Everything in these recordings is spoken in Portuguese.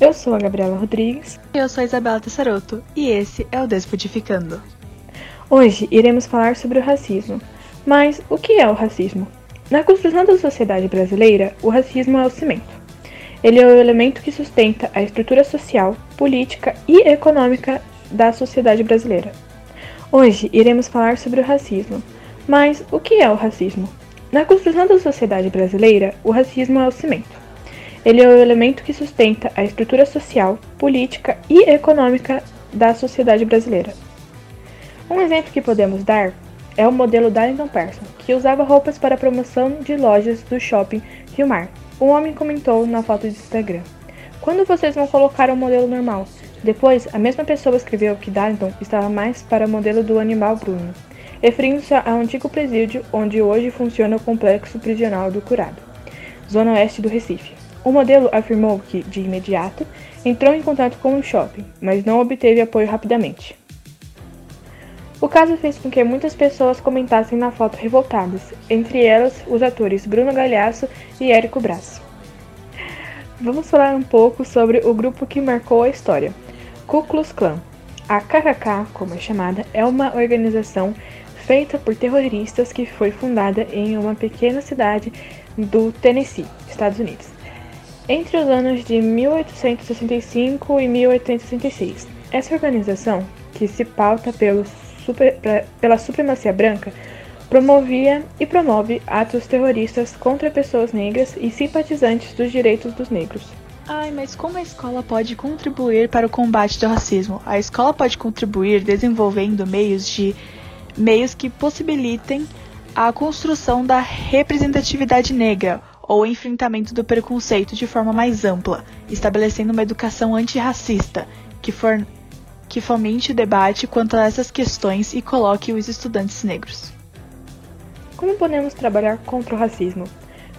Eu sou a Gabriela Rodrigues. Eu sou a Isabela Tessaroto e esse é o Descodificando. Hoje iremos falar sobre o racismo. Mas o que é o racismo? Na construção da sociedade brasileira, o racismo é o cimento. Ele é o elemento que sustenta a estrutura social, política e econômica da sociedade brasileira. Hoje iremos falar sobre o racismo. Mas o que é o racismo? Na construção da sociedade brasileira, o racismo é o cimento. Ele é o elemento que sustenta a estrutura social, política e econômica da sociedade brasileira. Um exemplo que podemos dar é o modelo Darlington Persson, que usava roupas para promoção de lojas do shopping Rio Mar. Um homem comentou na foto de Instagram: Quando vocês vão colocar o um modelo normal? Depois, a mesma pessoa escreveu que Darlington estava mais para o modelo do animal Bruno, referindo-se ao antigo presídio onde hoje funciona o complexo prisional do Curado, zona oeste do Recife. O modelo afirmou que, de imediato, entrou em contato com o shopping, mas não obteve apoio rapidamente. O caso fez com que muitas pessoas comentassem na foto revoltadas, entre elas os atores Bruno Galhaço e Érico Braz. Vamos falar um pouco sobre o grupo que marcou a história, Ku Klux Klan. A KKK, como é chamada, é uma organização feita por terroristas que foi fundada em uma pequena cidade do Tennessee, Estados Unidos entre os anos de 1865 e 1866. Essa organização, que se pauta super, pela supremacia branca, promovia e promove atos terroristas contra pessoas negras e simpatizantes dos direitos dos negros. Ai, mas como a escola pode contribuir para o combate do racismo? A escola pode contribuir desenvolvendo meios de meios que possibilitem a construção da representatividade negra, ou enfrentamento do preconceito de forma mais ampla, estabelecendo uma educação antirracista que, for, que fomente o debate quanto a essas questões e coloque os estudantes negros. Como podemos trabalhar contra o racismo?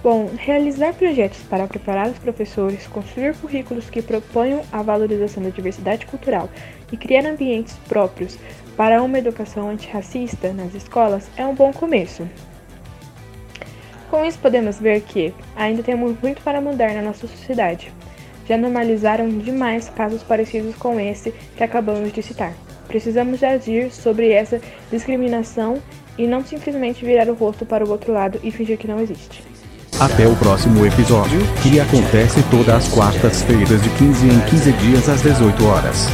Bom, realizar projetos para preparar os professores, construir currículos que proponham a valorização da diversidade cultural e criar ambientes próprios para uma educação antirracista nas escolas é um bom começo. Com isso, podemos ver que ainda temos muito para mudar na nossa sociedade. Já normalizaram demais casos parecidos com esse que acabamos de citar. Precisamos agir sobre essa discriminação e não simplesmente virar o rosto para o outro lado e fingir que não existe. Até o próximo episódio, que acontece todas as quartas-feiras de 15 em 15 dias às 18 horas.